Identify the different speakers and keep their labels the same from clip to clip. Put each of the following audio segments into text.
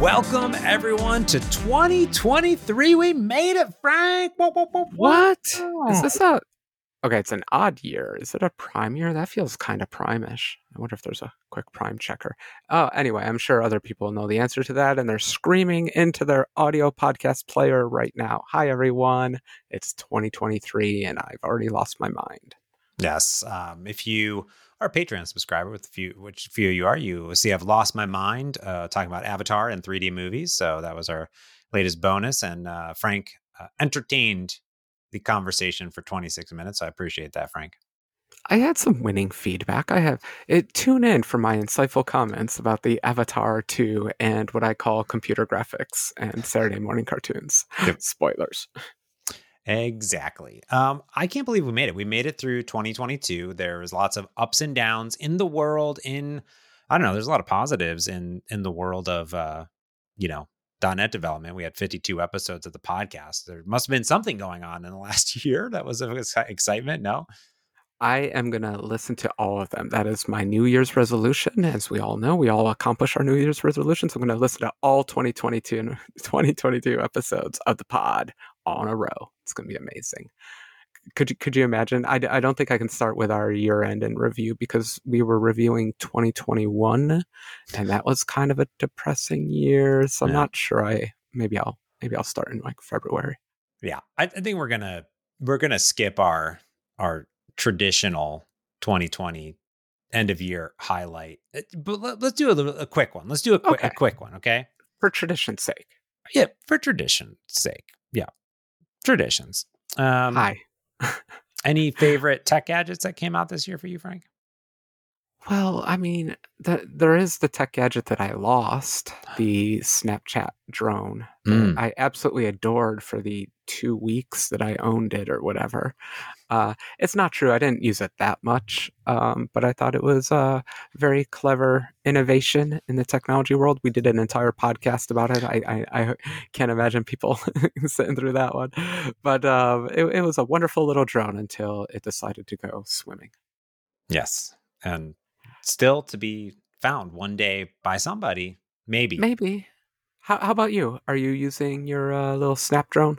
Speaker 1: Welcome everyone to 2023. We made it, Frank. What? What? What?
Speaker 2: What is this a? Okay, it's an odd year. Is it a prime year? That feels kind of prime-ish. I wonder if there's a quick prime checker. Oh, anyway, I'm sure other people know the answer to that, and they're screaming into their audio podcast player right now. Hi, everyone. It's 2023, and I've already lost my mind.
Speaker 1: Yes. Um, if you a Patreon subscriber, with a few, which few you are, you see I've lost my mind uh, talking about Avatar and 3D movies. So that was our latest bonus, and uh, Frank uh, entertained the conversation for 26 minutes. So I appreciate that, Frank.
Speaker 2: I had some winning feedback. I have it. Tune in for my insightful comments about the Avatar 2 and what I call computer graphics and Saturday morning cartoons. Spoilers.
Speaker 1: Exactly. Um, I can't believe we made it. We made it through 2022. There was lots of ups and downs in the world. In I don't know. There's a lot of positives in in the world of uh, you know .NET development. We had 52 episodes of the podcast. There must have been something going on in the last year that was of excitement. No.
Speaker 2: I am going to listen to all of them. That is my New Year's resolution. As we all know, we all accomplish our New Year's resolutions. I'm going to listen to all 2022 and 2022 episodes of the pod in a row. It's going to be amazing. Could you, could you imagine? I, I don't think I can start with our year end and review because we were reviewing 2021 and that was kind of a depressing year. So I'm
Speaker 1: Yeah.
Speaker 2: not sure I, maybe I'll, maybe I'll start in like February.
Speaker 1: Yeah, I, I think we're gonna we're gonna skip our our traditional 2020 end of year highlight. Uh, But let, us do a little a quick one. Let's do a quick a quick one, okay?
Speaker 2: For tradition's sake.
Speaker 1: Yeah, for tradition's sake. Yeah, traditions. Um,
Speaker 2: Hi.
Speaker 1: Any favorite tech gadgets that came out this year for you, Frank?
Speaker 2: Well, I mean, the, there is the tech gadget that I lost, the Snapchat drone.
Speaker 1: Mm.
Speaker 2: I absolutely adored for the two weeks that I owned it or whatever. Uh, it's not true. I didn't use it that much, um, but I thought it was a very clever innovation in the technology world. We did an entire podcast about it. I, I, I can't imagine people sitting through that one, but um, it, it was a wonderful little drone until it decided to go swimming.
Speaker 1: Yes, and still to be found one day by somebody, maybe.
Speaker 2: Maybe. How, how about you? Are you using your uh, little snap drone?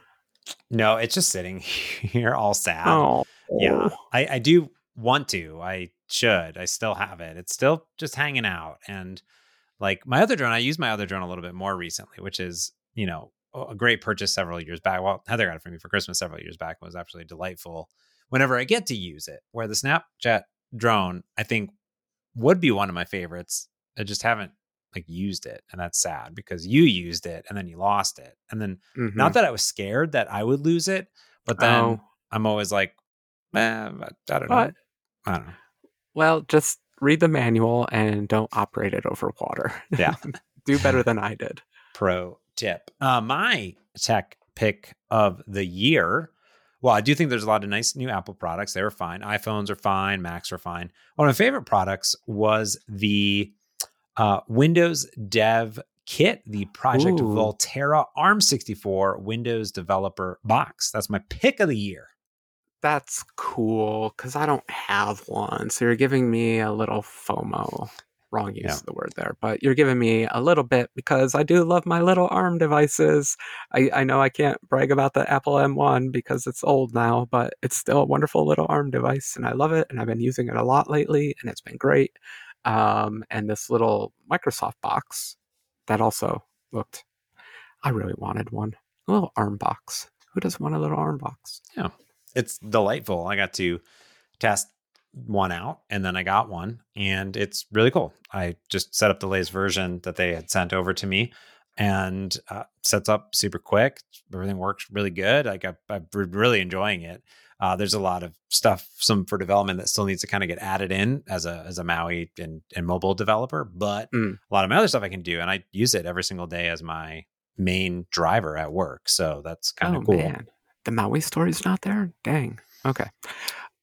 Speaker 1: No, it's just sitting here all sad.
Speaker 2: Oh,
Speaker 1: Yeah, I, I do want to. I should. I still have it. It's still just hanging out. And like my other drone, I used my other drone a little bit more recently, which is, you know, a a great purchase several years back. Well, Heather got it for me for Christmas several years back. It was absolutely delightful whenever I get to use it. Where the Snapchat drone, I think, would be one of my favorites. I just haven't like used it. And that's sad because you used it and then you lost it. And then
Speaker 2: Mhm.
Speaker 1: not that I was scared that I would lose it, but then
Speaker 2: Oh.
Speaker 1: I'm always like, eh, I don't know. I don't know.
Speaker 2: Well, just read the manual and don't operate it over water.
Speaker 1: Yeah.
Speaker 2: Do better than I did.
Speaker 1: Pro tip. Uh, my tech pick of the year. Well, I do think there's a lot of nice new Apple products. They were fine. iPhones are fine. Macs are fine. One of my favorite products was the uh, Windows Dev Kit, the Project
Speaker 2: Ooh.
Speaker 1: Volterra ARM64 Windows Developer Box. That's my pick of the year.
Speaker 2: That's cool because I don't have one. So you're giving me a little FOMO. Wrong use
Speaker 1: Yeah.
Speaker 2: of the word there, but you're giving me a little bit because I do love my little ARM devices. I, I know I can't brag about the Apple M1 because it's old now, but it's still a wonderful little ARM device and I love it. And I've been using it a lot lately and it's been great. Um, and this little Microsoft box that also looked, I really wanted one. A little ARM box. Who doesn't want a little ARM box? Yeah.
Speaker 1: It's delightful. I got to test one out and then I got one and it's really cool. I just set up the latest version that they had sent over to me and uh, sets up super quick. Everything works really good. Like I, I'm really enjoying it. Uh, there's a lot of stuff, some for development that still needs to kind of get added in as a as a Maui and, and mobile developer, but
Speaker 2: Mm.
Speaker 1: a lot of my other stuff I can do, and I use it every single day as my main driver at work. So that's kind of
Speaker 2: oh
Speaker 1: cool.
Speaker 2: man, the Maui story's not there. Dang. Okay.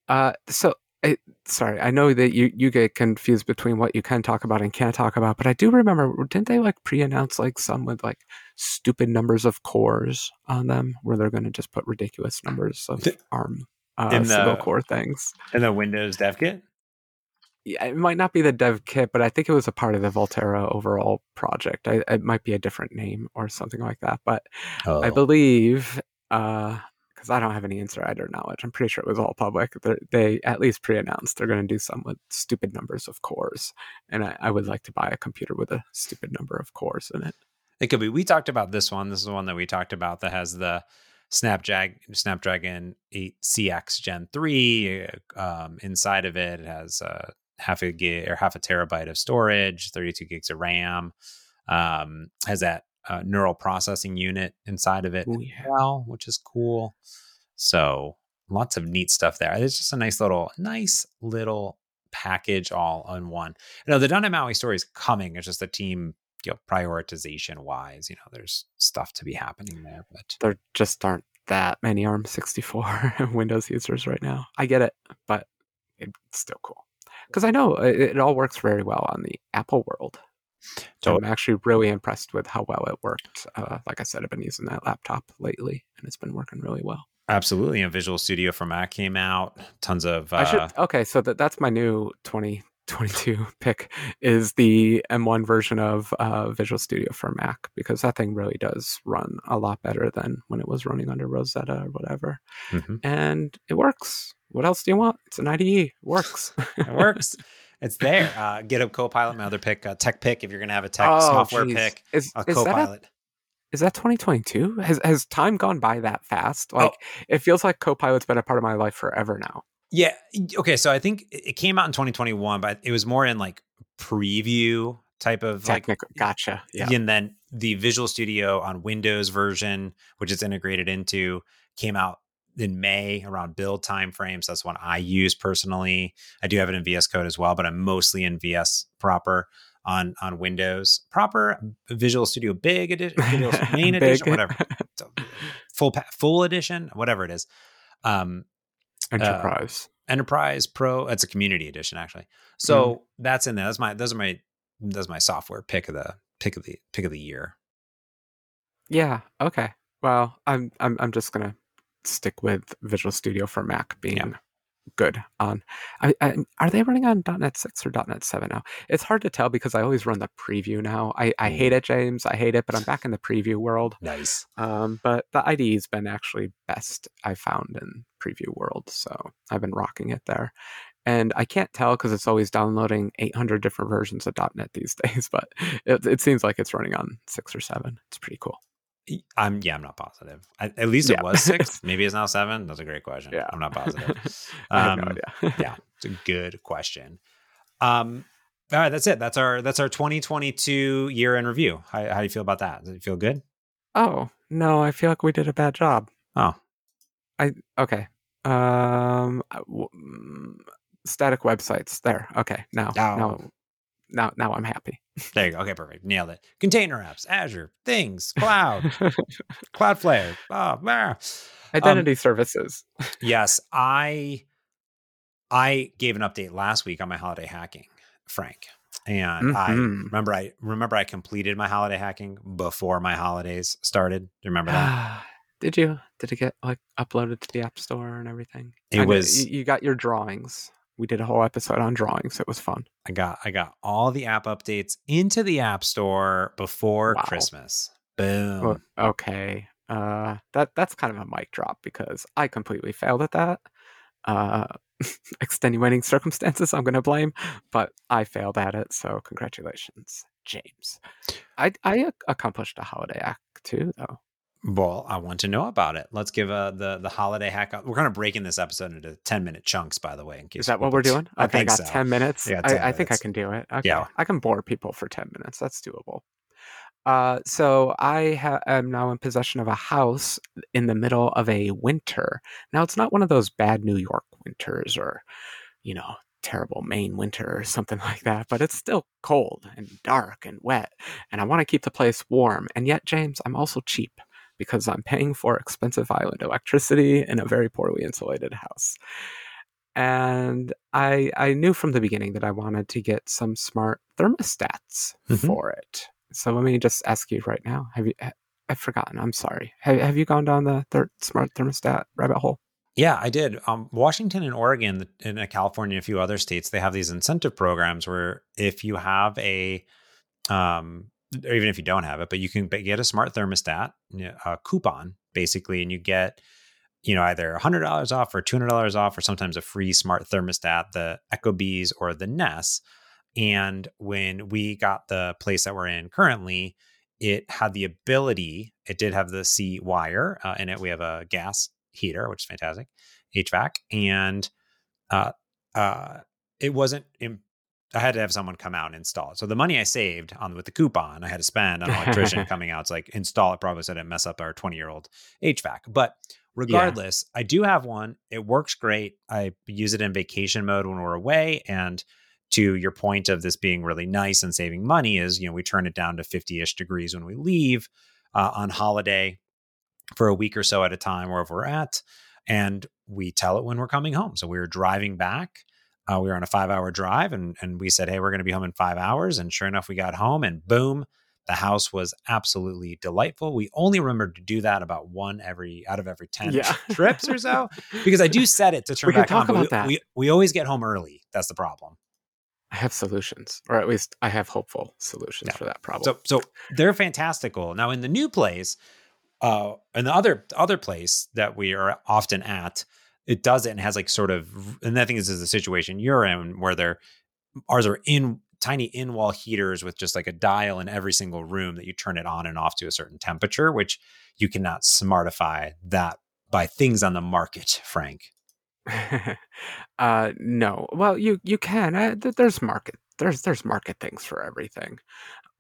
Speaker 2: Uh, so I, sorry, I know that you you get confused between what you can talk about and can't talk about, but I do remember didn't they like pre-announce like some with like stupid numbers of cores on them, where they're going to just put ridiculous numbers of ARM uh,
Speaker 1: in
Speaker 2: single
Speaker 1: the-
Speaker 2: core things.
Speaker 1: And the Windows Dev Kit.
Speaker 2: yeah, it might not be the dev kit, but I think it was a part of the Volterra overall project. I, it might be a different name or something like that. But
Speaker 1: Oh,
Speaker 2: I believe, because I don't have any insider knowledge, I'm pretty sure it was all public. They, they at least pre-announced they're going to do some with stupid numbers of cores, and I, I would like to buy a computer with a stupid number of cores in it.
Speaker 1: it could be. We talked about this one. This is the one that we talked about that has the Snapdragon Snapdragon 8 CX Gen 3. Um, inside of it, it has uh, half a gig or half a terabyte of storage, 32 gigs of RAM. Um, has that uh, neural processing unit inside of it
Speaker 2: Ooh, yeah.
Speaker 1: well, which is cool. So lots of neat stuff there. It's just a nice little, nice little package all in one. You know, the Dun and Maui story is coming. It's just the team, you know, prioritization wise, you know, there's stuff to be happening there. But
Speaker 2: There just aren't that many ARM64 Windows users right now. I get it, but it's still cool because I know it, it all works very well on the Apple world. So I'm actually really impressed with how well it worked. Uh, like I said, I've been using that laptop lately, and it's been working really well.
Speaker 1: absolutely. And Visual Studio for Mac came out. Tons of, uh,
Speaker 2: I should okay, so that that's my new 2022 pick is the M1 version of uh, Visual Studio for Mac because that thing really does run a lot better than when it was running under Rosetta or whatever,
Speaker 1: mhm.
Speaker 2: and it works. What else do you want? It's an IDE. It works.
Speaker 1: it works. It's there. Uh, GitHub Copilot, my other pick, uh, tech pick. If you're going to have a tech
Speaker 2: Oh,
Speaker 1: software
Speaker 2: geez.
Speaker 1: pick,
Speaker 2: Is,
Speaker 1: a
Speaker 2: is that a-
Speaker 1: Copilot.
Speaker 2: is that 2022? Has has time gone by that fast?
Speaker 1: Oh.
Speaker 2: Like it feels like Copilot's been a part of my life forever now.
Speaker 1: Yeah. Okay. So I think it came out in 2021, but it was more in like preview type of like
Speaker 2: gotcha. Yeah.
Speaker 1: And then the Visual Studio on Windows version, which it's integrated into, came out in May around build time frames. That's one I use personally. I do have it in VS Code as well, but I'm mostly in VS proper on on Windows proper. Visual Studio Big edition, Visual Main
Speaker 2: Big.
Speaker 1: edition, whatever, full full edition, whatever it is. Um,
Speaker 2: Enterprise.
Speaker 1: Enterprise Pro. It's a community edition actually. So that's in there. That's my those are my that's my software pick of the pick of the pick of the year.
Speaker 2: Yeah. Okay. Well, I'm I'm I'm just gonna stick with Visual Studio for Mac being good on. I, I, are they running on .NET six or .NET seven now? It's hard to tell because I always run the preview now. I, I hate it, James. I hate it, but I'm back in the preview world.
Speaker 1: Nice.
Speaker 2: Um, but the IDE's been actually best I found in preview world, so I've been rocking it there. And I can't tell because it's always downloading 800 different versions of .NET these days, but it, it seems like it's running on six or seven. It's pretty cool.
Speaker 1: I'm yeah, I'm not positive. I, at least
Speaker 2: Yeah.
Speaker 1: it was six. Maybe it's now seven. That's a great question.
Speaker 2: Yeah.
Speaker 1: I'm not positive.
Speaker 2: Have no
Speaker 1: Um, yeah, it's a good question. Um, all right, that's it. That's our that's our 2022 year in review. How, how do you feel about that? Does it feel good?
Speaker 2: Oh no, I feel like we did a bad job.
Speaker 1: Oh,
Speaker 2: I okay. Um, mm, static websites. There. Okay. Now,
Speaker 1: Oh.
Speaker 2: now, now, now I'm happy.
Speaker 1: there you go. Okay, perfect. Nailed it. Container apps, Azure, things, cloud, Cloudflare. Oh, ah.
Speaker 2: Identity services.
Speaker 1: yes, I I gave an update last week on my holiday hacking, Frank. And I
Speaker 2: Mhm.
Speaker 1: remember I remember I completed my holiday hacking before my holidays started. Do you remember that?
Speaker 2: Did you? Did it get like uploaded to the App Store and everything?
Speaker 1: It
Speaker 2: I
Speaker 1: was-
Speaker 2: You, you got your drawings. We did a whole episode on drawings. It was fun.
Speaker 1: I got I got all the app updates into the App Store before
Speaker 2: Wow.
Speaker 1: Christmas. Boom.
Speaker 2: Well, okay. Uh, that that's kind of a mic drop because I completely failed at that. Uh, extenuating circumstances I'm going to blame, but I failed at it. So congratulations, James. I I accomplished a holiday act too, though.
Speaker 1: Well, I want to know about it. Let's give uh, the the holiday hack. Up. We're kind of breaking this episode into ten minute chunks, by the way. In case
Speaker 2: Is that what we're doing?
Speaker 1: I
Speaker 2: Okay,
Speaker 1: think
Speaker 2: got
Speaker 1: so.
Speaker 2: ten minutes.
Speaker 1: Yeah, 10
Speaker 2: I, I think I can do it. Okay.
Speaker 1: Yeah.
Speaker 2: I can bore people for ten minutes. That's doable. Uh, so I ha- am now in possession of a house in the middle of a winter. Now it's not one of those bad New York winters or, you know, terrible Maine winter or something like that, but it's still cold and dark and wet, and I want to keep the place warm. And yet, James, I'm also cheap because I'm paying for expensive island electricity in a very poorly insulated house. And I I knew from the beginning that I wanted to get some smart thermostats
Speaker 1: Mhm.
Speaker 2: for it. So let me just ask you right now: Have you? I've forgotten. I'm sorry. Have, have you gone down the thir- smart thermostat rabbit hole?
Speaker 1: Yeah, I did. Um, Washington and Oregon, and uh, California, and a few other states, they have these incentive programs where if you have a, um, or even if you don't have it, but you can get a smart thermostat, a coupon basically, and you get, you know, either $100 off or $200 off, or sometimes a free smart thermostat, the echo Ecobees or the Nest. And when we got the place that we're in currently, it had the ability, it did have the C wire uh, in it. We have a gas heater, which is fantastic, HVAC, and uh, uh, it wasn't. I had to have someone come out and install it. So the money I saved on with the coupon, I had to spend on an electrician coming out to like install it. Probably so I didn't mess up our twenty year old HVAC. But regardless, yeah. I do have one. It works great. I use it in vacation mode when we're away, and to your point of this being really nice and saving money is you know we turn it down to 50ish degrees when we leave uh, on holiday for a week or so at a time wherever we're at. And we tell it when we're coming home. So we were driving back. Uh, we were on a five hour drive and, and we said, Hey, we're going to be home in five hours. And sure enough, we got home and boom, the house was absolutely delightful. We only remembered to do that about one every out of every 10 yeah. trips or so because I do set it to turn
Speaker 2: we
Speaker 1: back
Speaker 2: talk
Speaker 1: on.
Speaker 2: About
Speaker 1: we,
Speaker 2: that.
Speaker 1: We, we always get home early. That's the problem.
Speaker 2: I have solutions, or at least I have hopeful solutions yeah. for that problem.
Speaker 1: So, so they're fantastical. Now, in the new place, uh, and the other other place that we are often at, it does it and has like sort of, and I think this is the situation you're in where they're ours are in tiny in wall heaters with just like a dial in every single room that you turn it on and off to a certain temperature, which you cannot smartify that by things on the market, Frank.
Speaker 2: uh, no, well, you you can. Uh, there's market. There's there's market things for everything.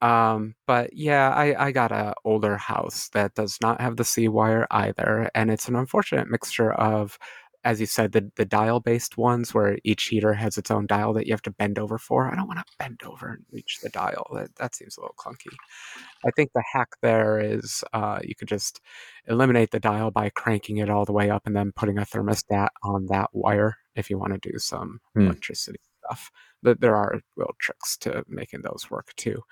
Speaker 2: Um, but yeah, I, I got a older house that does not have the C wire either, and it's an unfortunate mixture of, as you said, the the dial based ones where each heater has its own dial that you have to bend over for. I don't want to bend over and reach the dial. That that seems a little clunky. I think the hack there is uh, you could just eliminate the dial by cranking it all the way up and then putting a thermostat on that wire if you want to do some hmm. electricity stuff. But there are little tricks to making those work too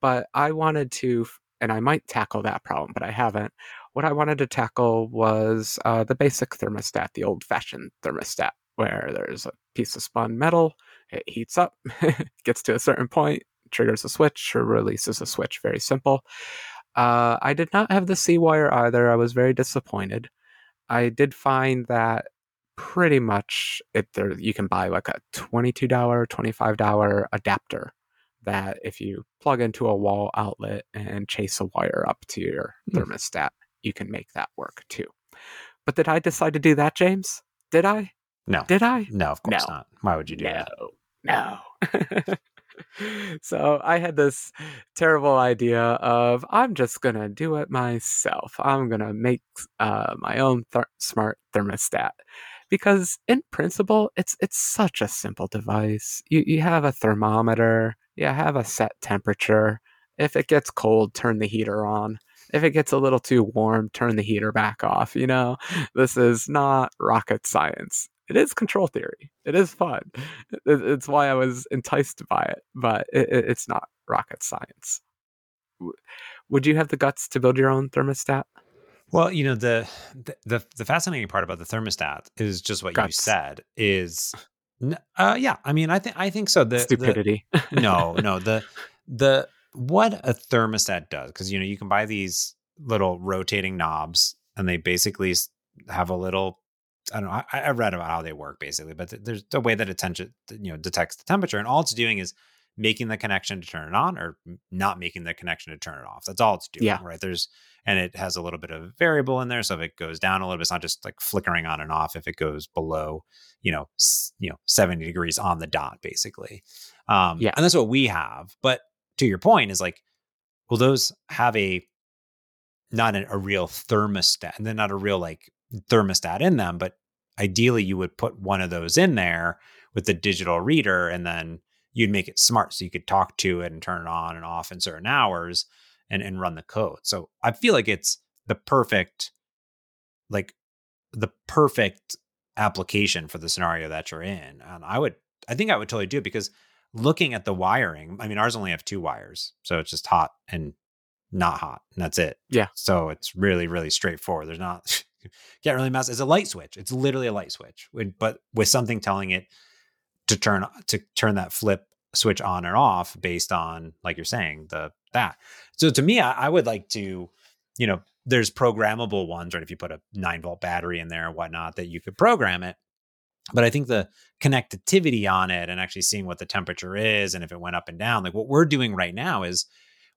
Speaker 2: but I wanted to, and I might tackle that problem, but I haven't. What I wanted to tackle was uh, the basic thermostat, the old fashioned thermostat, where there's a piece of spun metal, it heats up, gets to a certain point, triggers a switch or releases a switch. Very simple. Uh, I did not have the C wire either. I was very disappointed. I did find that pretty much it there you can buy like a $22 $25 adapter that if you plug into a wall outlet and chase a wire up to your hmm. thermostat, you can make that work too. But did I decide to do that, James? Did I?
Speaker 1: No.
Speaker 2: Did I?
Speaker 1: No, of course no. not. Why would you do
Speaker 2: no.
Speaker 1: that?
Speaker 2: No. so I had this terrible idea of I'm just gonna do it myself. I'm gonna make uh, my own th- smart thermostat because in principle it's it's such a simple device. You you have a thermometer you have a set temperature. If it gets cold, turn the heater on. If it gets a little too warm, turn the heater back off. You know, this is not rocket science. It is control theory. It is fun. It's why I was enticed by it, but it's not rocket science. Would you have the guts to build your own thermostat?
Speaker 1: Well, you know the the the fascinating part about the thermostat is just what guts. you said is uh, yeah, I mean, I think I think so. The
Speaker 2: stupidity.
Speaker 1: The, no, no. The the what a thermostat does because you know you can buy these little rotating knobs and they basically have a little. I don't know. I, I read about how they work basically, but there's a way that attention you know detects the temperature, and all it's doing is making the connection to turn it on or not making the connection to turn it off. That's all it's doing,
Speaker 2: yeah.
Speaker 1: right? There's and it has a little bit of variable in there, so if it goes down a little bit, it's not just like flickering on and off. If it goes below, you know, s- you know, seventy degrees on the dot, basically. Um,
Speaker 2: yeah,
Speaker 1: and that's what we have. But to your point, is like, will those have a not a, real thermostat, and then not a real like thermostat in them, but ideally you would put one of those in there with the digital reader and then you'd make it smart so you could talk to it and turn it on and off in certain hours and, and run the code. So I feel like it's the perfect, like the perfect application for the scenario that you're in. And I would, I think I would totally do it because looking at the wiring, I mean, ours only have two wires. So it's just hot and not hot and that's it.
Speaker 2: Yeah.
Speaker 1: So it's really, really straightforward. There's not, can't really mess. It's a light switch. It's literally a light switch, but with something telling it to turn to turn that flip switch on or off based on, like you're saying, the that. So to me, I, I would like to, you know, there's programmable ones, right? If you put a nine volt battery in there and whatnot, that you could program it. But I think the connectivity on it and actually seeing what the temperature is and if it went up and down, like what we're doing right now is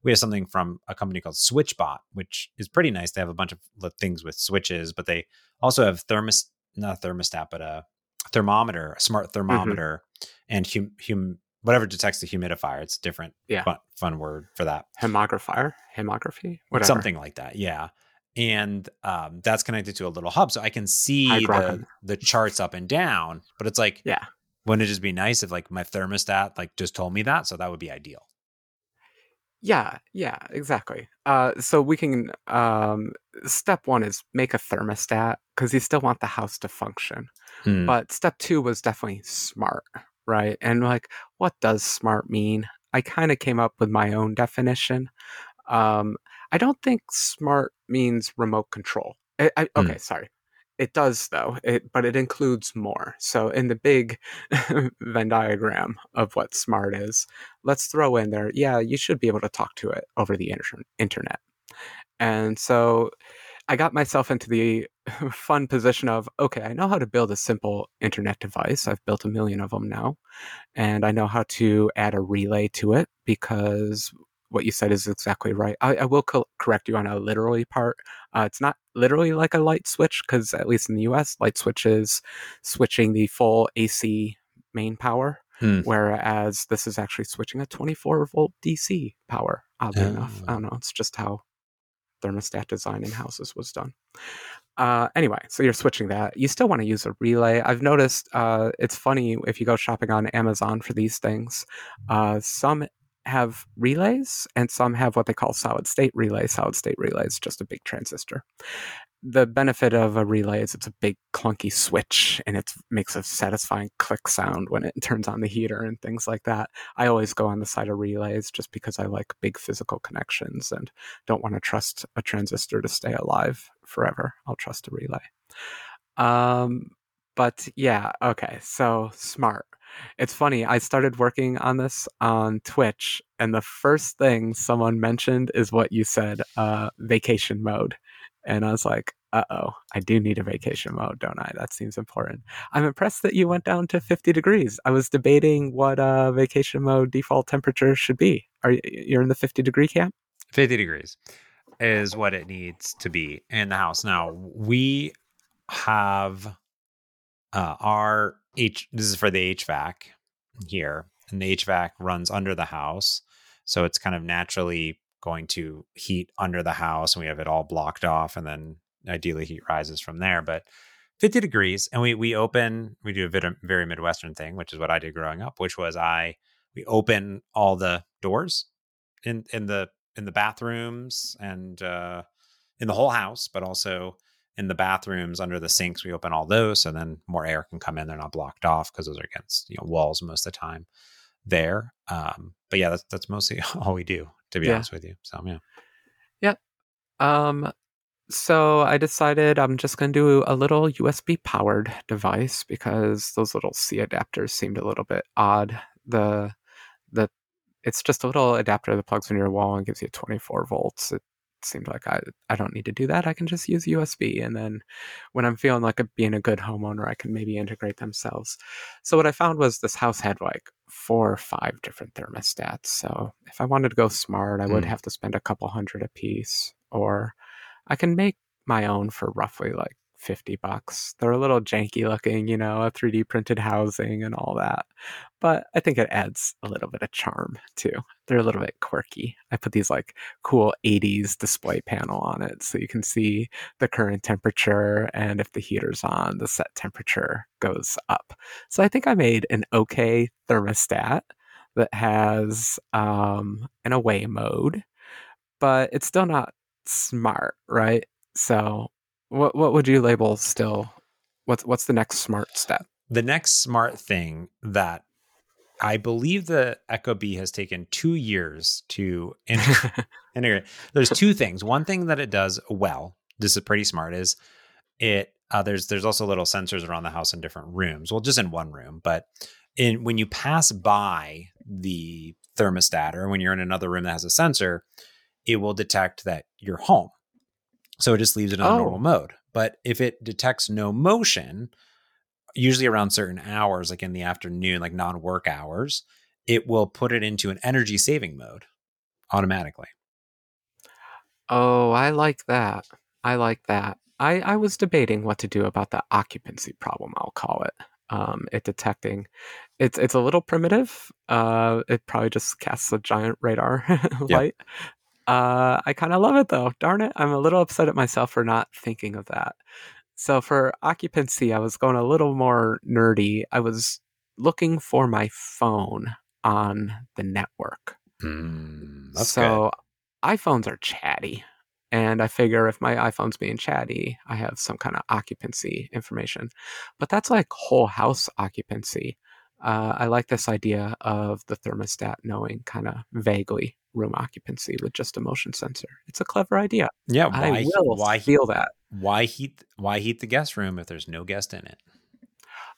Speaker 1: we have something from a company called SwitchBot, which is pretty nice. They have a bunch of things with switches, but they also have thermos, not a thermostat, but a thermometer, a smart mm-hmm. thermometer, mm-hmm. and hum, hum, whatever detects the humidifier. It's a different yeah. fun, fun word for that.
Speaker 2: Hemographier, hemography, whatever.
Speaker 1: Something like that. Yeah. And um, that's connected to a little hub. So I can see the, the charts up and down, but it's like,
Speaker 2: yeah.
Speaker 1: Wouldn't it just be nice if like my thermostat like just told me that? So that would be ideal.
Speaker 2: Yeah, yeah, exactly. Uh, so we can um, step one is make a thermostat because you still want the house to function. Hmm. But step two was definitely smart, right? And like, what does smart mean? I kind of came up with my own definition. Um, I don't think smart means remote control. I, I, hmm. okay, sorry. It does though, it, but it includes more. So in the big Venn diagram of what smart is, let's throw in there, yeah, you should be able to talk to it over the inter- internet. And so I got myself into the fun position of okay, I know how to build a simple internet device. I've built a million of them now. And I know how to add a relay to it because what you said is exactly right. I, I will co- correct you on a literally part. Uh, it's not literally like a light switch because, at least in the US, light switch is switching the full AC main power. Hmm. Whereas this is actually switching a 24 volt DC power, oddly enough. I don't know. It's just how thermostat design in houses was done. Uh, anyway, so you're switching that. You still want to use a relay. I've noticed uh, it's funny if you go shopping on Amazon for these things. Uh, some have relays and some have what they call solid state relay. Solid state relay is just a big transistor the benefit of a relay is it's a big clunky switch and it makes a satisfying click sound when it turns on the heater and things like that. I always go on the side of relays just because I like big physical connections and don't want to trust a transistor to stay alive forever. I'll trust a relay. Um, but yeah, okay, so smart. It's funny, I started working on this on Twitch, and the first thing someone mentioned is what you said uh, vacation mode and I was like, uh oh, I do need a vacation mode, don't I? That seems important. I'm impressed that you went down to 50 degrees. I was debating what uh, vacation mode default temperature should be. Are you you're in the 50 degree camp?
Speaker 1: 50 degrees is what it needs to be in the house. Now, we have uh, our H, this is for the HVAC here, and the HVAC runs under the house. So it's kind of naturally going to heat under the house and we have it all blocked off and then ideally heat rises from there but 50 degrees and we we open we do a very midwestern thing which is what i did growing up which was i we open all the doors in in the in the bathrooms and uh in the whole house but also in the bathrooms under the sinks we open all those so then more air can come in they're not blocked off because those are against you know walls most of the time there um but yeah that's that's mostly all we do to be yeah. honest with you. So yeah.
Speaker 2: Yep. Um so I decided I'm just going to do a little USB powered device because those little C adapters seemed a little bit odd. The the it's just a little adapter that plugs into your wall and gives you 24 volts. It seemed like I I don't need to do that. I can just use USB, and then when I'm feeling like a, being a good homeowner, I can maybe integrate themselves. So what I found was this house had like four or five different thermostats. So if I wanted to go smart, I would mm. have to spend a couple hundred a piece, or I can make my own for roughly like 50 bucks. They're a little janky looking, you know, a 3D printed housing and all that. But I think it adds a little bit of charm too. They're a little bit quirky. I put these like cool 80s display panel on it so you can see the current temperature and if the heater's on, the set temperature goes up. So I think I made an okay thermostat that has um, an away mode, but it's still not smart, right? So what what would you label still? What's what's the next smart step?
Speaker 1: The next smart thing that I believe the ecobee has taken two years to integrate. There's two things. One thing that it does well, this is pretty smart, is it uh, there's there's also little sensors around the house in different rooms. Well, just in one room, but in when you pass by the thermostat or when you're in another room that has a sensor, it will detect that you're home. So it just leaves it on
Speaker 2: Oh.
Speaker 1: normal mode. But if it detects no motion, usually around certain hours, like in the afternoon, like non work hours, it will put it into an energy saving mode automatically.
Speaker 2: Oh, I like that. I like that. I, I was debating what to do about the occupancy problem, I'll call it. Um, it detecting it's it's a little primitive. Uh, it probably just casts a giant radar light. Uh, I kind of love it though. Darn it, I'm a little upset at myself for not thinking of that. So for occupancy, I was going a little more nerdy. I was looking for my phone on the network.
Speaker 1: Mm,
Speaker 2: so iPhones are chatty. And I figure if my iPhone's being chatty, I have some kind of occupancy information. But that's like whole house occupancy. Uh, I like this idea of the thermostat knowing kind of vaguely room occupancy with just a motion sensor. It's a clever idea.
Speaker 1: Yeah.
Speaker 2: I
Speaker 1: Why,
Speaker 2: will
Speaker 1: why,
Speaker 2: feel that.
Speaker 1: why heat why heat the guest room if there's no guest in it?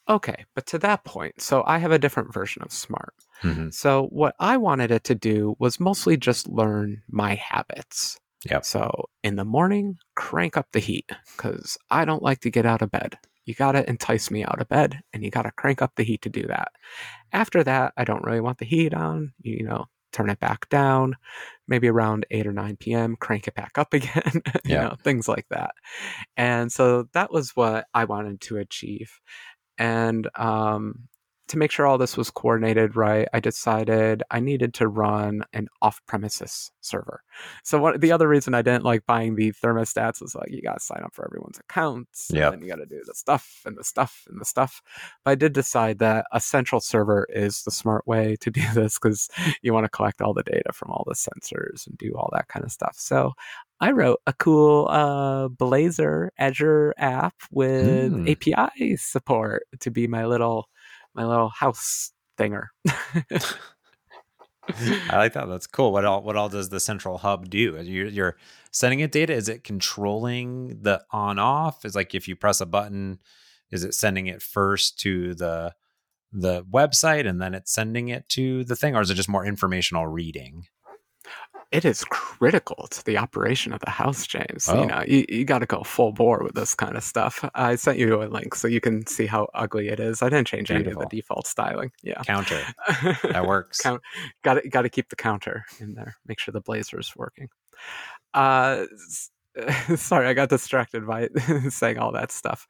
Speaker 2: Okay, but to that point, so I have a different version of smart.
Speaker 1: Mhm.
Speaker 2: So what I wanted it to do was mostly just learn my habits.
Speaker 1: Yep.
Speaker 2: So in the morning, crank up the heat because I don't like to get out of bed. You got to entice me out of bed and you got to crank up the heat to do that. After that, I don't really want the heat on. You know, turn it back down. Maybe around 8 or 9 p.m., crank it back up again. you
Speaker 1: Yeah.
Speaker 2: know, things like that. And so that was what I wanted to achieve. And um, to make sure all this was coordinated right, I decided I needed to run an off-premises server. So what the other reason I didn't like buying the thermostats was like you got to sign up for everyone's accounts,
Speaker 1: Yep.
Speaker 2: and you got to do the stuff and the stuff and the stuff. But I did decide that a central server is the smart way to do this because you want to collect all the data from all the sensors and do all that kind of stuff. So I wrote a cool uh, Blazor Azure app with
Speaker 1: Hmm.
Speaker 2: API support to be my little my little house thinger.
Speaker 1: I like that. That's cool. What all what all does the central hub do? You're, you're sending it data. Is it controlling the on off? Is like if you press a button, is it sending it first to the the website and then it's sending it to the thing, or is it just more informational reading?
Speaker 2: It is critical to the operation of the house, James.
Speaker 1: Oh.
Speaker 2: You know, you, you got to go full bore with this kind of stuff. I sent you a link so you can see how ugly it is. I didn't change any of the default styling. Yeah.
Speaker 1: Counter that works.
Speaker 2: Count, got to got to keep the counter in there. Make sure the Blazor is working. Uh, sorry, I got distracted by saying all that stuff.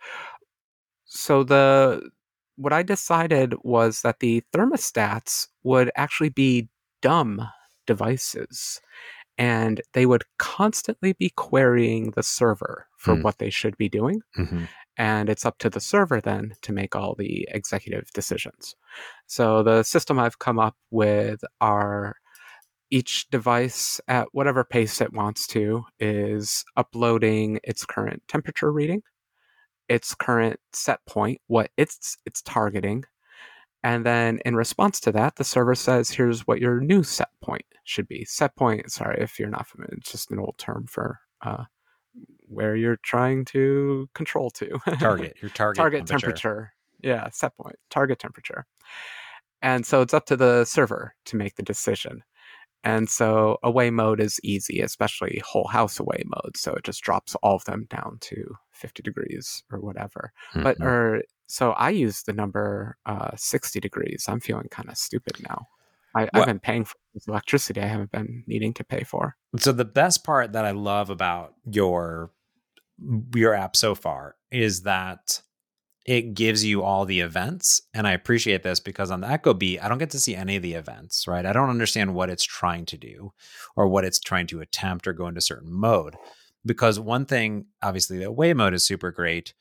Speaker 2: So the what I decided was that the thermostats would actually be dumb devices, and they would constantly be querying the server for
Speaker 1: Hmm.
Speaker 2: what they should be doing
Speaker 1: Mhm.
Speaker 2: and it's up to the server then to make all the executive decisions. So the system I've come up with are each device at whatever pace it wants to is uploading its current temperature reading, its current set point, what it's it's targeting, and then in response to that, the server says, "Here's what your new set point should be." Set point, sorry if you're not familiar, it's just an old term for uh, where you're trying to control to
Speaker 1: Target your target,
Speaker 2: target temperature. Yeah, set point, target temperature. And so it's up to the server to make the decision. And so away mode is easy, especially whole house away mode. So it just drops all of them down to 50 degrees or whatever. But
Speaker 1: Mhm.
Speaker 2: or so I use the number uh, 60 degrees. I'm feeling kind of stupid now. I, I've been paying for electricity I haven't been needing to pay for.
Speaker 1: So the best part that I love about your your app so far is that it gives you all the events and I appreciate this because on the ecobee I don't get to see any of the events, right? I don't understand what it's trying to do or what it's trying to attempt or go into certain mode. Because one thing, obviously, the away mode is super great.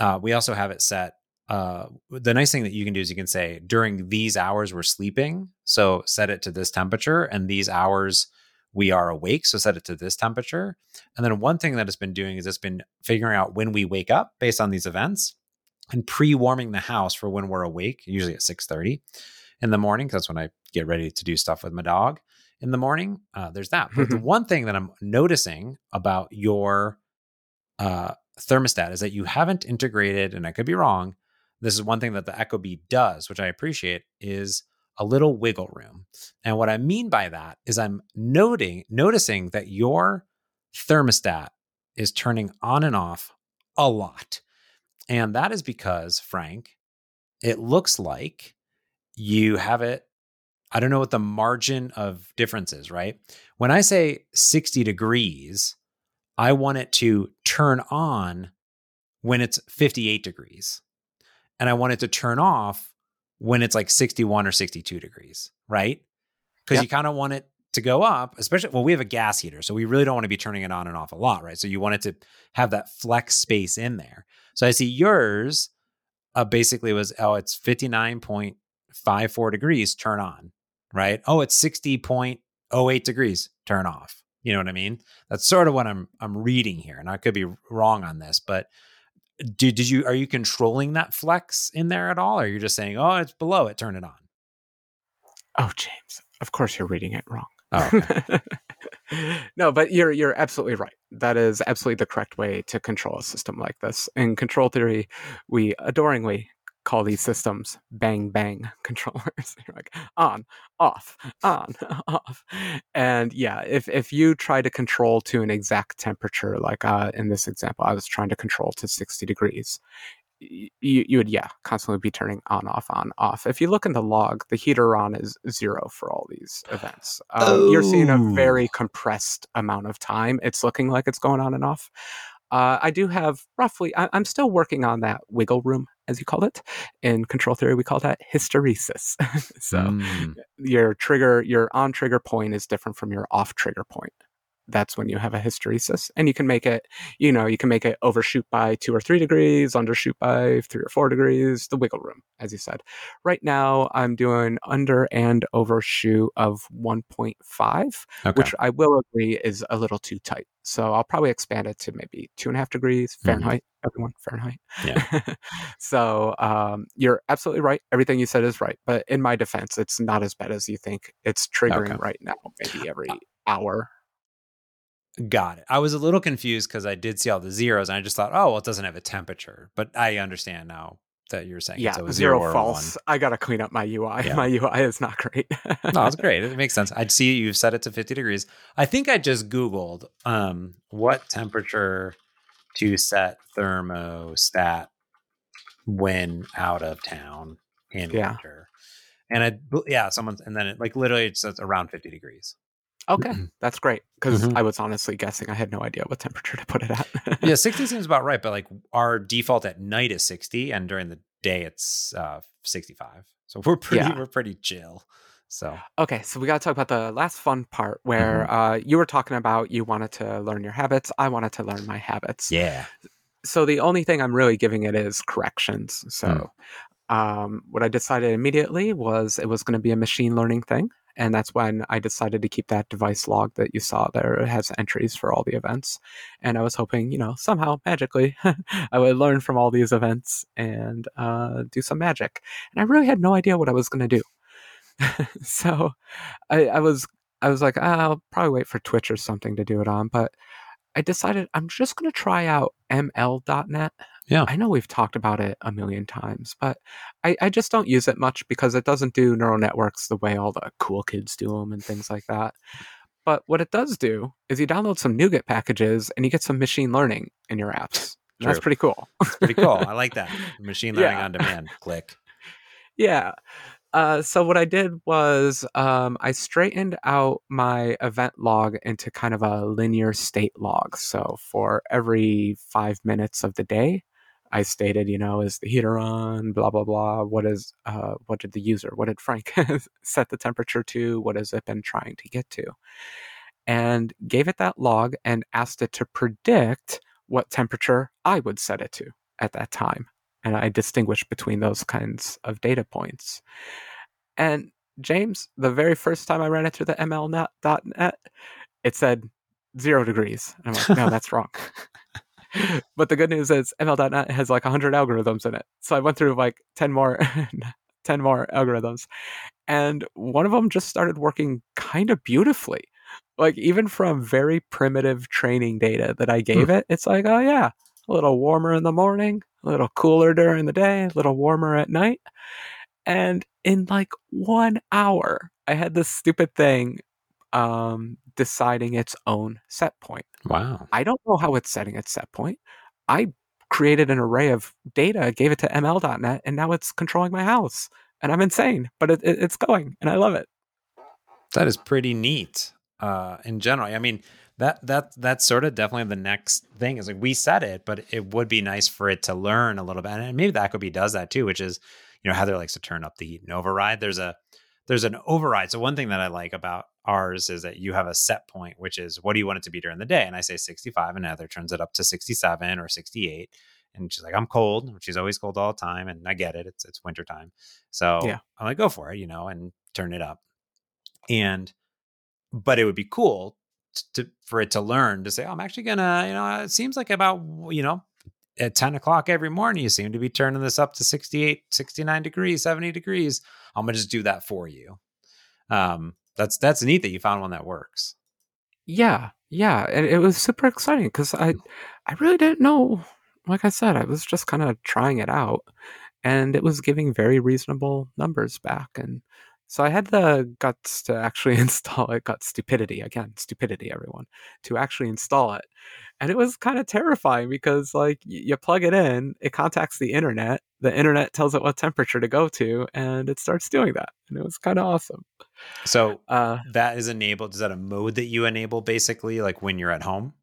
Speaker 1: Uh, we also have it set. Uh, the nice thing that you can do is you can say during these hours we're sleeping, so set it to this temperature, and these hours we are awake, so set it to this temperature. And then one thing that it's been doing is it's been figuring out when we wake up based on these events and pre-warming the house for when we're awake, usually at 6:30 in the morning, because that's when I get ready to do stuff with my dog in the morning. Uh, there's that. But the one thing that I'm noticing about your uh, thermostat is that you haven't integrated, and I could be wrong. This is one thing that the ecobee does, which I appreciate, is a little wiggle room. And what I mean by that is I'm noting noticing that your thermostat is turning on and off a lot. And that is because, Frank, it looks like you have it. I don't know what the margin of difference is, right? When I say 60 degrees, I want it to turn on when it's 58 degrees. And I want it to turn off when it's like 61 or 62 degrees, right? Because yep. you kind of want it to go up, especially well, we have a gas heater, so we really don't want to be turning it on and off a lot, right? So you want it to have that flex space in there. So I see yours uh, basically was oh, it's 59.54 degrees, turn on, right? Oh, it's 60.08 degrees, turn off. You know what I mean? That's sort of what I'm I'm reading here, and I could be wrong on this, but did did you are you controlling that flex in there at all, or are you just saying, oh, it's below it, turn it on?
Speaker 2: Oh, James, of course you're reading it wrong.
Speaker 1: Oh, okay.
Speaker 2: no, but you're you're absolutely right. That is absolutely the correct way to control a system like this. In control theory, we adoringly call these systems bang bang controllers. You're like on, off, on, off. And yeah, if if you try to control to an exact temperature, like uh, in this example, I was trying to control to 60 degrees, you, you would yeah constantly be turning on off on off if you look in the log the heater on is zero for all these events um, oh. you're seeing a very oh. compressed amount of time it's looking like it's going on and off uh, i do have roughly I, am still working on that wiggle room as you call it. In control theory we call that hysteresis. So mm. your trigger your on trigger point is different from your off trigger point that's when you have a hysteresis and you can make it you know you can make it overshoot by two or three degrees undershoot by three or four degrees the wiggle room as you said right now i'm doing under and overshoot of 1.5 okay. which i will agree is a little too tight so i'll probably expand it to maybe two and a half degrees mm-hmm. fahrenheit mm-hmm. everyone fahrenheit
Speaker 1: yeah.
Speaker 2: so um, you're absolutely right everything you said is right but in my defense it's not as bad as you think it's triggering okay. right now maybe every uh hour
Speaker 1: Got it. I was a little confused because I did see all the zeros and I just thought, oh, well, it doesn't have a temperature. But I understand now that you're saying
Speaker 2: yeah, zero, zero false. I got to clean up my UI. Yeah. My UI is not great.
Speaker 1: no, it's great. It makes sense. I'd see you've set it to 50 degrees. I think I just Googled um, what temperature to set thermostat when out of town in yeah. winter. And I, yeah, someone, and then it like literally it says around 50 degrees.
Speaker 2: Okay, mm-hmm. that's great because mm-hmm. I was honestly guessing. I had no idea what temperature to put it at.
Speaker 1: yeah, 60 seems about right, but like our default at night is 60 and during the day it's uh 65. So we're pretty yeah. we're pretty chill. So
Speaker 2: Okay, so we got to talk about the last fun part where mm-hmm. uh you were talking about you wanted to learn your habits, I wanted to learn my habits.
Speaker 1: Yeah.
Speaker 2: So the only thing I'm really giving it is corrections. So mm. um what I decided immediately was it was going to be a machine learning thing and that's when I decided to keep that device log that you saw there. It has entries for all the events, and I was hoping, you know, somehow magically, I would learn from all these events and uh, do some magic. And I really had no idea what I was going to do, so I, I was I was like, I'll probably wait for Twitch or something to do it on, but I decided I'm just going to try out ML.net.
Speaker 1: Yeah.
Speaker 2: I know we've talked about it a million times, but I, I just don't use it much because it doesn't do neural networks the way all the cool kids do them and things like that. But what it does do is you download some NuGet packages and you get some machine learning in your apps. That's pretty cool.
Speaker 1: pretty cool. I like that. Machine learning yeah. on demand. Click.
Speaker 2: Yeah. Uh, so what I did was um, I straightened out my event log into kind of a linear state log. So for every five minutes of the day, I stated, you know, is the heater on? Blah blah blah. What is uh, what did the user? What did Frank set the temperature to? What has it been trying to get to? And gave it that log and asked it to predict what temperature I would set it to at that time. And I distinguished between those kinds of data points. And James, the very first time I ran it through the ML.net, it said zero degrees. I'm like, no, that's wrong. but the good news is ML.net has like 100 algorithms in it. So I went through like 10 more 10 more algorithms and one of them just started working kind of beautifully. Like even from very primitive training data that I gave hmm. it, it's like, oh yeah, a little warmer in the morning, a little cooler during the day, a little warmer at night. And in like one hour, I had this stupid thing um, deciding its own set point.
Speaker 1: Wow.
Speaker 2: I don't know how it's setting its set point. I created an array of data, gave it to ML.net, and now it's controlling my house. And I'm insane, but it, it, it's going, and I love it.
Speaker 1: That is pretty neat. Uh, in general, I mean that that that's sort of definitely the next thing is like we said it, but it would be nice for it to learn a little bit, and maybe the Ecobee does that too, which is you know Heather likes to turn up the heat and override. There's a there's an override. So one thing that I like about ours is that you have a set point, which is what do you want it to be during the day? And I say 65, and Heather turns it up to 67 or 68. And she's like, I'm cold. She's always cold all the time. And I get it. It's it's winter time. So
Speaker 2: Yeah.
Speaker 1: I'm like, go for it, you know, and turn it up. And but it would be cool to for it to learn to say, oh, I'm actually gonna, you know, it seems like about, you know, at 10 o'clock every morning, you seem to be turning this up to 68, 69 degrees, 70 degrees. I'm gonna just do that for you. Um, that's that's neat that you found one that works.
Speaker 2: Yeah, yeah, and it was super exciting because I, I really didn't know. Like I said, I was just kind of trying it out, and it was giving very reasonable numbers back, and so I had the guts to actually install it. Got stupidity again, stupidity, everyone, to actually install it, and it was kind of terrifying because like you plug it in, it contacts the internet, the internet tells it what temperature to go to, and it starts doing that, and it was kind of awesome.
Speaker 1: So
Speaker 2: Uh,
Speaker 1: that is enabled. Is that a mode that you enable basically, like when you're at home?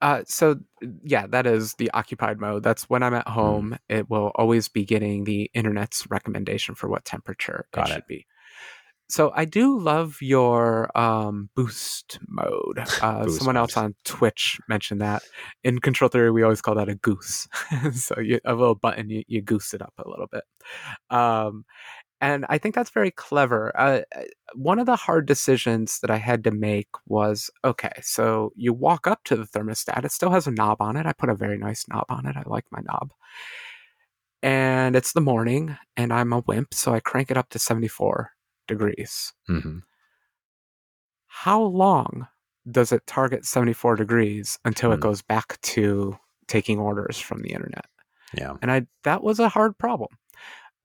Speaker 2: Uh, so yeah, that is the occupied mode. That's when I'm at
Speaker 1: Hmm.
Speaker 2: home. It will always be getting the internet's recommendation for what temperature
Speaker 1: Got
Speaker 2: it
Speaker 1: it.
Speaker 2: should be. So I do love your um, boost mode. Uh,
Speaker 1: Boost
Speaker 2: someone else on Twitch mentioned that. In control theory, we always call that a goose. so you, a little button, you, you goose it up a little bit. Um, and I think that's very clever. Uh, uh, one of the hard decisions that I had to make was okay, so you walk up to the thermostat. It still has a knob on it. I put a very nice knob on it. I like my knob. And it's the morning, and I'm a wimp, so I crank it up to 74 degrees.
Speaker 1: Mm-hmm.
Speaker 2: How long does it target 74 degrees until
Speaker 1: Hmm.
Speaker 2: it goes back to taking orders from the internet?
Speaker 1: Yeah.
Speaker 2: and I that was a hard problem.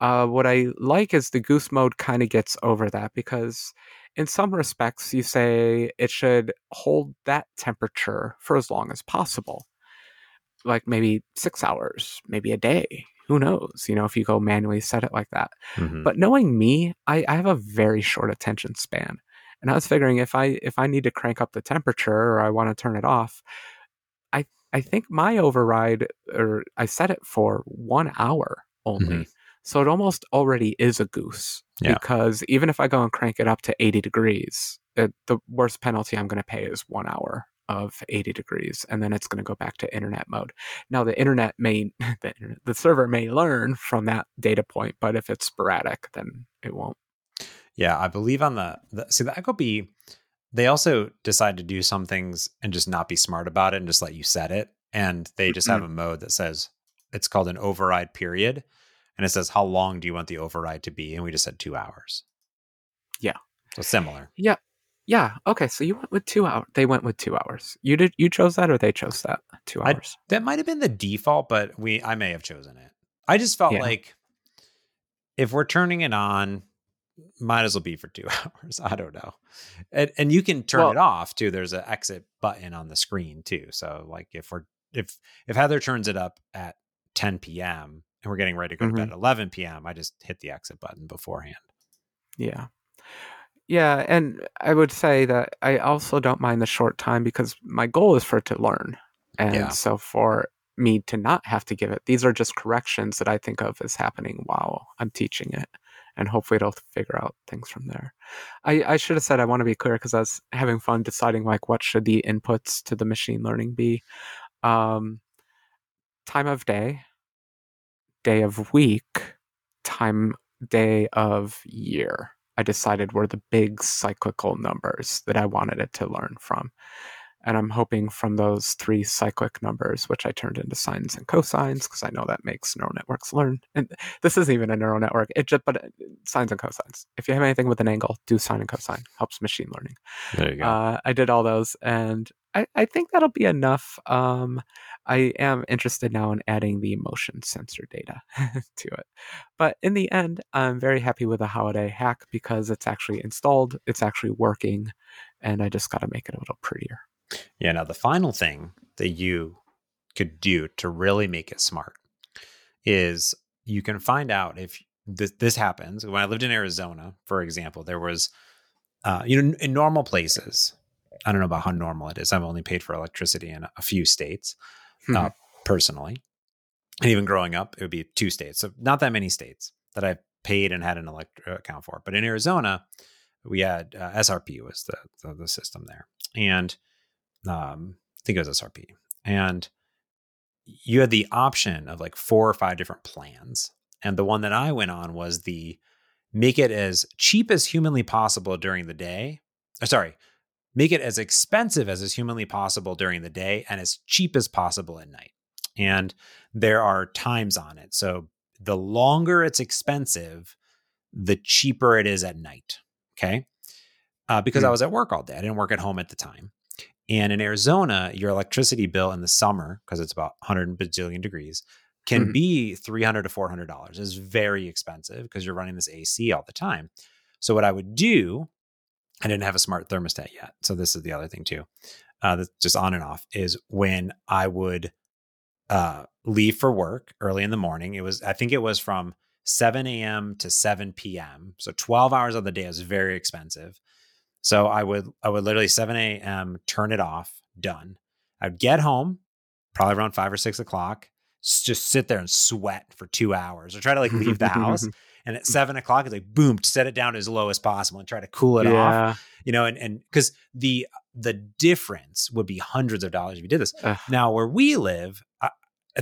Speaker 2: Uh, what I like is the goose mode kind of gets over that because, in some respects, you say it should hold that temperature for as long as possible, like maybe six hours, maybe a day. Who knows? You know, if you go manually set it like that.
Speaker 1: Mhm.
Speaker 2: But knowing me, I, I have a very short attention span, and I was figuring if I if I need to crank up the temperature or I want to turn it off, I I think my override or I set it for one hour only, so it almost already is a goose.
Speaker 1: Yeah.
Speaker 2: Because even if I go and crank it up to eighty degrees, it, the worst penalty I'm going to pay is one hour of 80 degrees and then it's going to go back to internet mode now the internet may the, internet, the server may learn from that data point but if it's sporadic then it won't
Speaker 1: Yeah, I believe on the, the see the Ecobee, they also decide to do some things and just not be smart about it and just let you set it. And they just have mm-hmm. a mode that says it's called an override period. And it says how long do you want the override to be? And we just said two hours.
Speaker 2: Yeah.
Speaker 1: So similar.
Speaker 2: yeah yeah okay so you went with two hours they went with two hours you did you chose that or they chose that two
Speaker 1: I-
Speaker 2: hours
Speaker 1: That might have been the default, but we I may have chosen it. I just felt
Speaker 2: Yeah.
Speaker 1: like if we're turning it on, might as well be for two hours. I don't know. And and you can turn
Speaker 2: Well-
Speaker 1: it off too. There's an exit button on the screen too. So like if we're if if Heather turns it up at 10 p.m. and we're getting ready to go to bed at 11 p.m., I just hit the exit button beforehand.
Speaker 2: Yeah. Yeah, and I would say that I also don't mind the short time because my goal is for it to learn. And
Speaker 1: Yeah.
Speaker 2: so for me to not have to give it, these are just corrections that I think of as happening while I'm teaching it. And hopefully it'll figure out things from there. I, I should have said I want to be clear because I was having fun deciding like what should the inputs to the machine learning be. Um, time of day, day of week, time day of year. I decided were the big cyclical numbers that I wanted it to learn from. And I'm hoping from those three cyclic numbers, which I turned into sines and cosines, because I know that makes neural networks learn. And this isn't even a neural network. It just but uh, sines and cosines. If you have anything with an angle, do sine and cosine. Helps machine learning.
Speaker 1: There you go.
Speaker 2: Uh, I did all those, and I, I think that'll be enough. Um, I am interested now in adding the motion sensor data to it. But in the end, I'm very happy with the holiday hack because it's actually installed, it's actually working, and I just got to make it a little prettier.
Speaker 1: Yeah. Now, the final thing that you could do to really make it smart is you can find out if this, this happens. When I lived in Arizona, for example, there was, uh, you know, in normal places, I don't know about how normal it is. I've only paid for electricity in a few states uh, hmm. uh, personally. And even growing up, it would be two states. So not that many states that I've paid and had an electric uh, account for. But in Arizona, we had uh, SRP was the, the, the system there, and um, I think it was SRP, and you had the option of like four or five different plans, and the one that I went on was the make it as cheap as humanly possible during the day. Uh, sorry, make it as expensive as is humanly possible during the day and as cheap as possible at night. And there are times on it. So the longer it's expensive, the cheaper it is at night. Okay. Uh, because mm. I was at work all day. I didn't work at home at the time. And in Arizona, your electricity bill in the summer, because it's about 100 bajillion degrees, can mm. be 300 to $400. It's very expensive because you're running this AC all the time. So what I would do I didn't have a smart thermostat yet. So this is the other thing too. Uh, that's just on and off is when I would uh, leave for work early in the morning. It was, I think it was from 7 a.m. to 7 p.m. So 12 hours of the day is very expensive. So I would, I would literally 7 a.m. turn it off, done. I'd get home probably around five or six o'clock, just sit there and sweat for two hours or try to like leave the house. And at seven o'clock, it's like boom, set it down as low as possible and try to cool it yeah. off. You know, and and because the the difference would be hundreds of dollars if you did this. Ugh. Now, where we live, uh,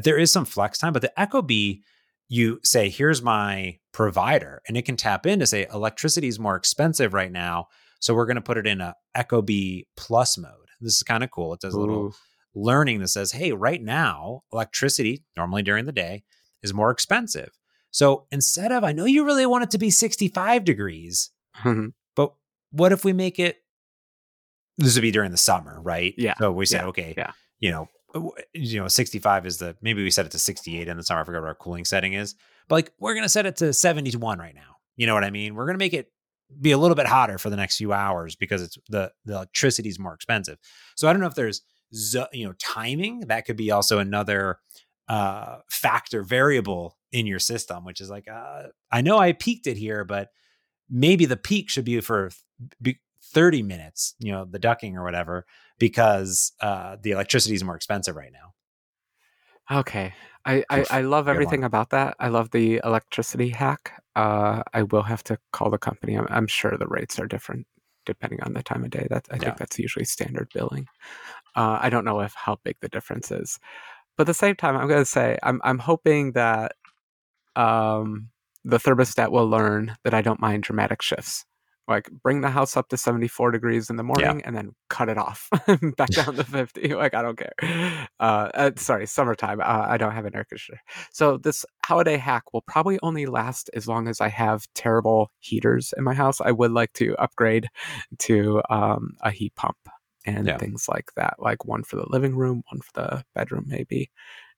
Speaker 1: there is some flex time, but the ecobee, you say, here's my provider, and it can tap in to say electricity is more expensive right now, so we're going to put it in a ecobee plus mode. This is kind of cool. It does a little learning that says, hey, right now, electricity normally during the day is more expensive. So instead of, I know you really want it to be 65 degrees, mm-hmm. but what if we make it, this would be during the summer, right?
Speaker 2: Yeah.
Speaker 1: So we said,
Speaker 2: yeah.
Speaker 1: okay,
Speaker 2: yeah.
Speaker 1: you know, you know, 65 is the, maybe we set it to 68 in the summer. I forgot what our cooling setting is, but like we're going to set it to 71 right now. You know what I mean? We're going to make it be a little bit hotter for the next few hours because it's the, the electricity is more expensive. So I don't know if there's, you know, timing that could be also another uh, factor variable in your system, which is like, uh, I know I peaked it here, but maybe the peak should be for 30 minutes, you know, the ducking or whatever, because uh, the electricity is more expensive right now.
Speaker 2: Okay. I, I, I love everything about that. I love the electricity hack. Uh, I will have to call the company. I'm, I'm, sure the rates are different depending on the time of day. That I yeah. think that's usually standard billing. Uh, I don't know if how big the difference is, but at the same time, I'm going to say I'm I'm hoping that um, the thermostat will learn that I don't mind dramatic shifts. Like bring the house up to 74 degrees in the morning yeah. and then cut it off back down to 50. Like I don't care. Uh, uh, sorry, summertime. Uh, I don't have an air conditioner. So this holiday hack will probably only last as long as I have terrible heaters in my house. I would like to upgrade to um, a heat pump and yeah. things like that. Like one for the living room, one for the bedroom, maybe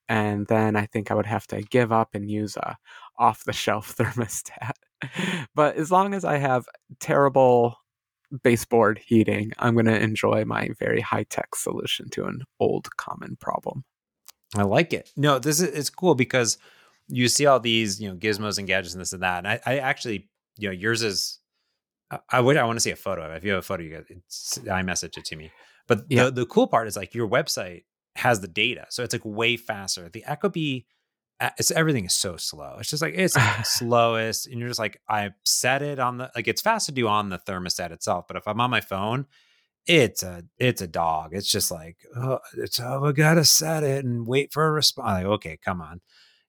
Speaker 2: and then I think I would have to give up and use a off the shelf thermostat. but as long as I have terrible baseboard heating, I'm going to enjoy my very high tech solution to an old common problem.
Speaker 1: I like it. No, this is it's cool because you see all these you know gizmos and gadgets and this and that, and I, I actually you know yours is. I would I want to see a photo of it. If you have a photo, you get iMessage it to me. But yeah. the the cool part is like your website has the data. So it's like way faster. The ecobee, it's everything is so slow. It's just like it's like slowest, and you're just like I set it on the like it's fast to do on the thermostat itself, but if I'm on my phone, it's a it's a dog. It's just like oh, it's oh I gotta set it and wait for a response. Like okay, come on.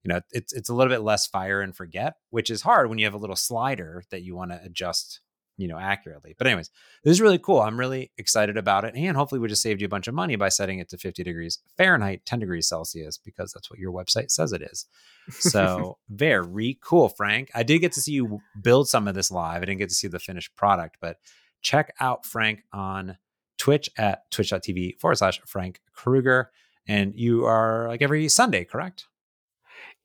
Speaker 1: You know, it's it's a little bit less fire and forget, which is hard when you have a little slider that you want to adjust you know accurately but anyways this is really cool i'm really excited about it and hopefully we just saved you a bunch of money by setting it to 50 degrees fahrenheit 10 degrees celsius because that's what your website says it is so very cool frank i did get to see you build some of this live i didn't get to see the finished product but check out frank on Twitch at twitch.tv forward slash Frank Krueger. And you are like every Sunday, correct?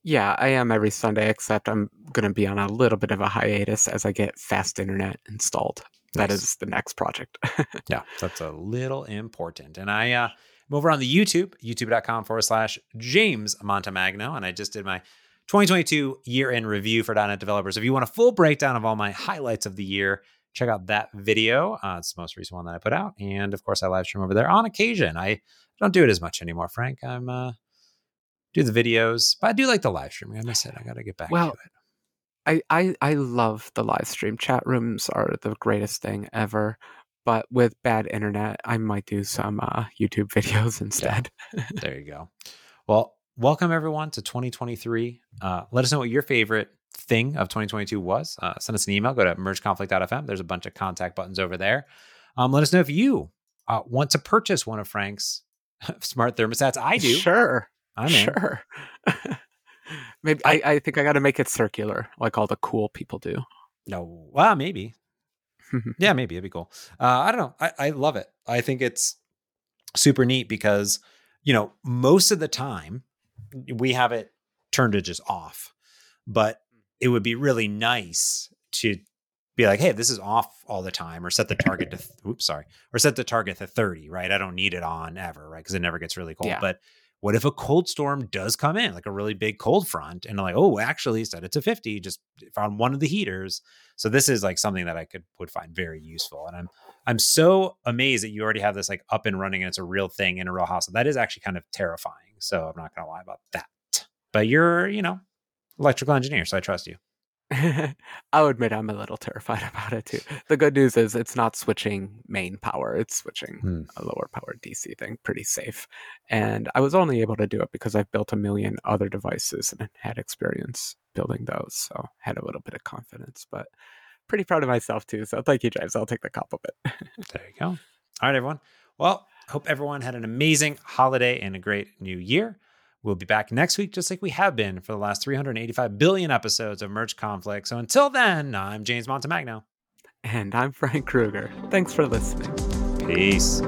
Speaker 2: Yeah, I am every Sunday, except I'm going to be on a little bit of a hiatus as I get fast internet installed. That
Speaker 1: Nice.
Speaker 2: is the next project.
Speaker 1: Yeah, that's a little important. And I uh, am over on the YouTube, youtube.com forward slash James Montemagno. And I just did my 2022 year in review for .NET developers. If you want a full breakdown of all my highlights of the year, check out that video. Uh, it's the most recent one that I put out. And of course, I live stream over there on occasion. I don't do it as much anymore, Frank. I'm uh, do the videos, but I do like the live streaming. I miss it. I got to get back
Speaker 2: Well,
Speaker 1: to it.
Speaker 2: I, I I love the live stream. Chat rooms are the greatest thing ever. But with bad internet, I might do some uh, YouTube videos instead.
Speaker 1: There you go. Well, welcome everyone to 2023. Uh, let us know what your favorite thing of 2022 was. Uh, send us an email. Go to mergeconflict.fm. There's a bunch of contact buttons over there. Um, let us know if you uh, want to purchase one of Frank's smart thermostats. I do.
Speaker 2: Sure.
Speaker 1: I'm in.
Speaker 2: Sure. Maybe I, I think I got to make it circular, like all the cool people do.
Speaker 1: No, well, maybe. Yeah, maybe it'd be cool. Uh, I don't know. I, I love it. I think it's super neat because, you know, most of the time we have it turned to just off, but it would be really nice to be like, hey, this is off all the time, or set the target to, th- oops, sorry, or set the target to 30, right? I don't need it on ever, right? Because it never gets really cold.
Speaker 2: Yeah.
Speaker 1: But what if a cold storm does come in, like a really big cold front, and like, oh, actually set it to 50, just on one of the heaters. So this is like something that I could would find very useful. And I'm I'm so amazed that you already have this like up and running and it's a real thing in a real house. That is actually kind of terrifying. So I'm not gonna lie about that. But you're, you know, electrical engineer, so I trust you.
Speaker 2: I'll admit I'm a little terrified about it too. The good news is it's not switching main power, it's switching
Speaker 1: Hmm.
Speaker 2: a lower power DC thing, pretty safe. And I was only able to do it because I've built a million other devices and had experience building those. So had a little bit of confidence, but pretty proud of myself too. So thank you, James. I'll take the compliment.
Speaker 1: There you go. All right, everyone. Well, hope everyone had an amazing holiday and a great new year. We'll be back next week, just like we have been for the last 385 billion episodes of Merge Conflict. So until then, I'm James Montemagno.
Speaker 2: And I'm Frank Krueger. Thanks for listening.
Speaker 1: Peace.